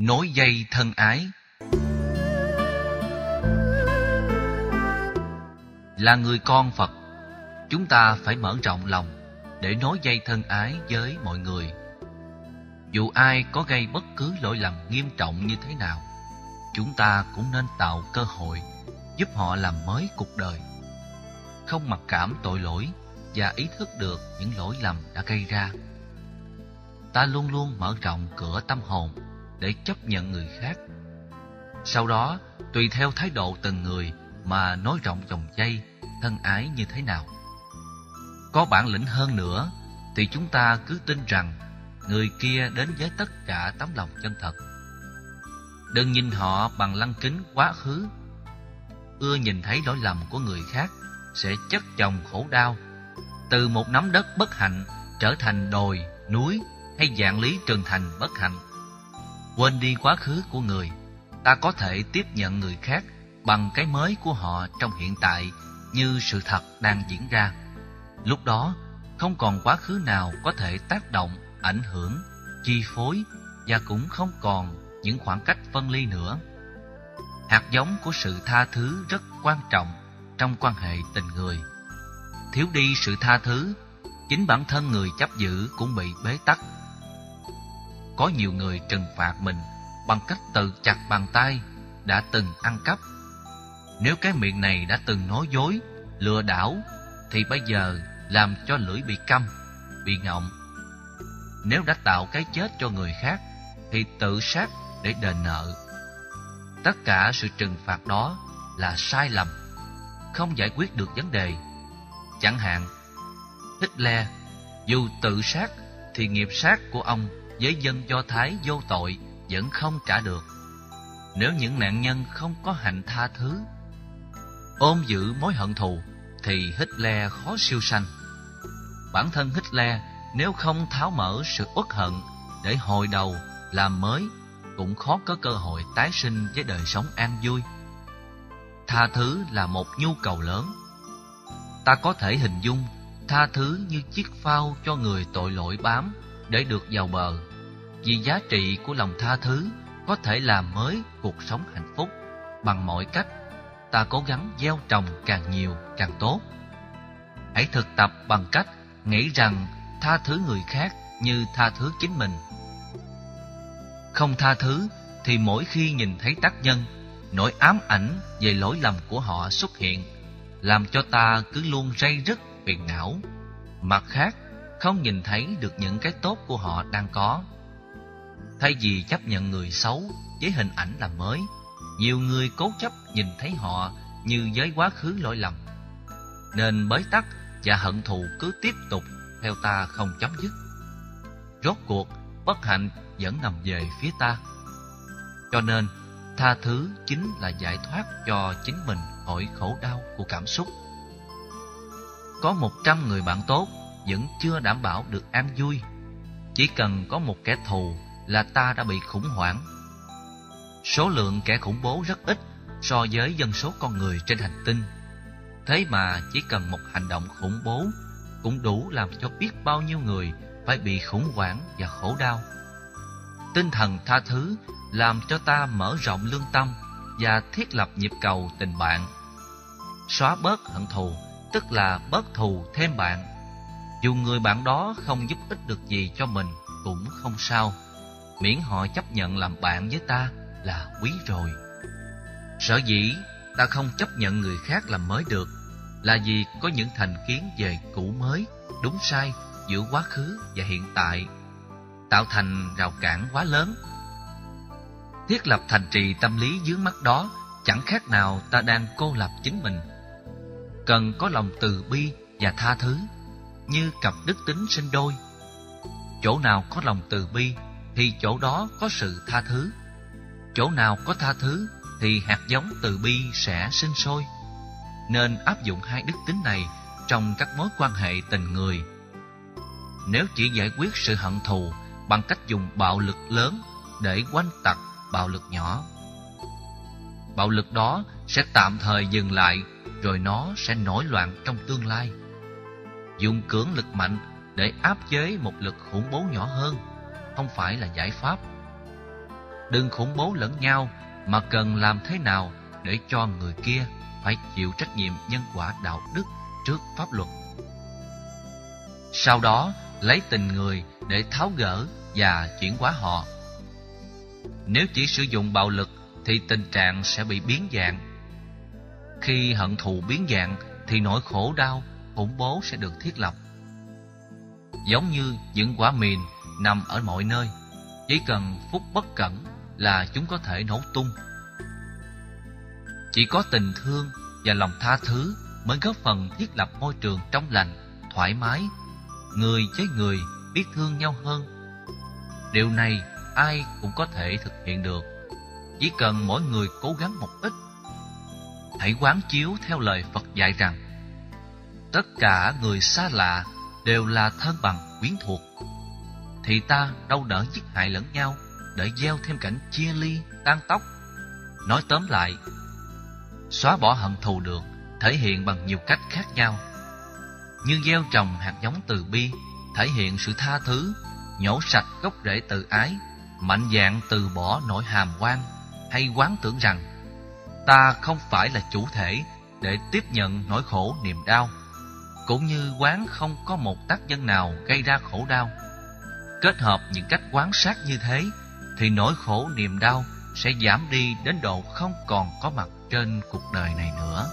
Nối dây thân ái Là người con Phật, chúng ta phải mở rộng lòng để nối dây thân ái với mọi người. Dù ai có gây bất cứ lỗi lầm nghiêm trọng như thế nào, chúng ta cũng nên tạo cơ hội giúp họ làm mới cuộc đời. Không mặc cảm tội lỗi và ý thức được những lỗi lầm đã gây ra. Ta luôn luôn mở rộng cửa tâm hồn để chấp nhận người khác. Sau đó, tùy theo thái độ từng người mà nói rộng dòng dây thân ái như thế nào. Có bản lĩnh hơn nữa thì chúng ta cứ tin rằng người kia đến với tất cả tấm lòng chân thật. Đừng nhìn họ bằng lăng kính quá khứ. Ưa nhìn thấy lỗi lầm của người khác sẽ chất chồng khổ đau. Từ một nắm đất bất hạnh trở thành đồi, núi hay dạng lý trường thành bất hạnh. Quên đi quá khứ của người, ta có thể tiếp nhận người khác bằng cái mới của họ trong hiện tại như sự thật đang diễn ra. Lúc đó, không còn quá khứ nào có thể tác động, ảnh hưởng, chi phối và cũng không còn những khoảng cách phân ly nữa. Hạt giống của sự tha thứ rất quan trọng trong quan hệ tình người. Thiếu đi sự tha thứ, chính bản thân người chấp giữ cũng bị bế tắc. Có nhiều người trừng phạt mình bằng cách tự chặt bàn tay đã từng ăn cắp. Nếu cái miệng này đã từng nói dối, lừa đảo, thì bây giờ làm cho lưỡi bị câm, bị ngọng. Nếu đã tạo cái chết cho người khác, thì tự sát để đền nợ. Tất cả sự trừng phạt đó là sai lầm, không giải quyết được vấn đề. Chẳng hạn, Hitler dù tự sát thì nghiệp sát của ông với dân Do Thái vô tội vẫn không trả được. Nếu những nạn nhân không có hạnh tha thứ, ôm giữ mối hận thù, thì Hitler khó siêu sanh. Bản thân Hitler nếu không tháo mở sự uất hận để hồi đầu làm mới cũng khó có cơ hội tái sinh với đời sống an vui. Tha thứ là một nhu cầu lớn. Ta có thể hình dung tha thứ như chiếc phao cho người tội lỗi bám để được vào bờ. Vì giá trị của lòng tha thứ có thể làm mới cuộc sống hạnh phúc bằng mọi cách. Ta cố gắng gieo trồng càng nhiều càng tốt. Hãy thực tập bằng cách nghĩ rằng tha thứ người khác như tha thứ chính mình. Không tha thứ thì mỗi khi nhìn thấy tác nhân, nỗi ám ảnh về lỗi lầm của họ xuất hiện, làm cho ta cứ luôn ray rứt phiền não. Mặt khác, không nhìn thấy được những cái tốt của họ đang có. Thay vì chấp nhận người xấu với hình ảnh làm mới, nhiều người cố chấp nhìn thấy họ như với quá khứ lỗi lầm. Nên bế tắc và hận thù cứ tiếp tục theo ta không chấm dứt. Rốt cuộc, bất hạnh vẫn nằm về phía ta. Cho nên, tha thứ chính là giải thoát cho chính mình khỏi khổ đau của cảm xúc. Có một trăm người bạn tốt vẫn chưa đảm bảo được an vui. Chỉ cần có một kẻ thù là ta đã bị khủng hoảng. Số lượng kẻ khủng bố rất ít so với dân số con người trên hành tinh. Thế mà chỉ cần một hành động khủng bố cũng đủ làm cho biết bao nhiêu người phải bị khủng hoảng và khổ đau. Tinh thần tha thứ làm cho ta mở rộng lương tâm và thiết lập nhịp cầu tình bạn. Xóa bớt hận thù, tức là bớt thù thêm bạn. Dù người bạn đó không giúp ích được gì cho mình cũng không sao, miễn họ chấp nhận làm bạn với ta là quý rồi. Sở dĩ ta không chấp nhận người khác làm mới được là vì có những thành kiến về cũ mới, đúng sai giữa quá khứ và hiện tại, tạo thành rào cản quá lớn. Thiết lập thành trì tâm lý dưới mắt đó chẳng khác nào ta đang cô lập chính mình. Cần có lòng từ bi và tha thứ, như cặp đức tính sinh đôi. Chỗ nào có lòng từ bi thì chỗ đó có sự tha thứ. Chỗ nào có tha thứ thì hạt giống từ bi sẽ sinh sôi nên áp dụng hai đức tính này trong các mối quan hệ tình người. Nếu chỉ giải quyết sự hận thù bằng cách dùng bạo lực lớn để quanh tặc bạo lực nhỏ, bạo lực đó sẽ tạm thời dừng lại rồi nó sẽ nổi loạn trong tương lai. Dùng cưỡng lực mạnh để áp chế một lực khủng bố nhỏ hơn không phải là giải pháp. đừng khủng bố lẫn nhau mà cần làm thế nào để cho người kia phải chịu trách nhiệm nhân quả đạo đức trước pháp luật. Sau đó, lấy tình người để tháo gỡ và chuyển hóa họ. Nếu chỉ sử dụng bạo lực thì tình trạng sẽ bị biến dạng. Khi hận thù biến dạng thì nỗi khổ đau, khủng bố sẽ được thiết lập. Giống như những quả mìn nằm ở mọi nơi, chỉ cần phút bất cẩn là chúng có thể nổ tung. Chỉ có tình thương và lòng tha thứ mới góp phần thiết lập môi trường trong lành, thoải mái, người với người biết thương nhau hơn. Điều này ai cũng có thể thực hiện được, chỉ cần mỗi người cố gắng một ít. Hãy quán chiếu theo lời Phật dạy rằng, tất cả người xa lạ đều là thân bằng quyến thuộc, thì ta đâu đỡ giết hại lẫn nhau để gieo thêm cảnh chia ly, tan tóc. Nói tóm lại, xóa bỏ hận thù được thể hiện bằng nhiều cách khác nhau. Như gieo trồng hạt giống từ bi, thể hiện sự tha thứ, nhổ sạch gốc rễ tự ái, mạnh dạn từ bỏ nỗi hàm quan hay quán tưởng rằng ta không phải là chủ thể để tiếp nhận nỗi khổ niềm đau, cũng như quán không có một tác nhân nào gây ra khổ đau. Kết hợp những cách quán sát như thế, thì nỗi khổ niềm đau sẽ giảm đi đến độ không còn có mặt trên cuộc đời này nữa.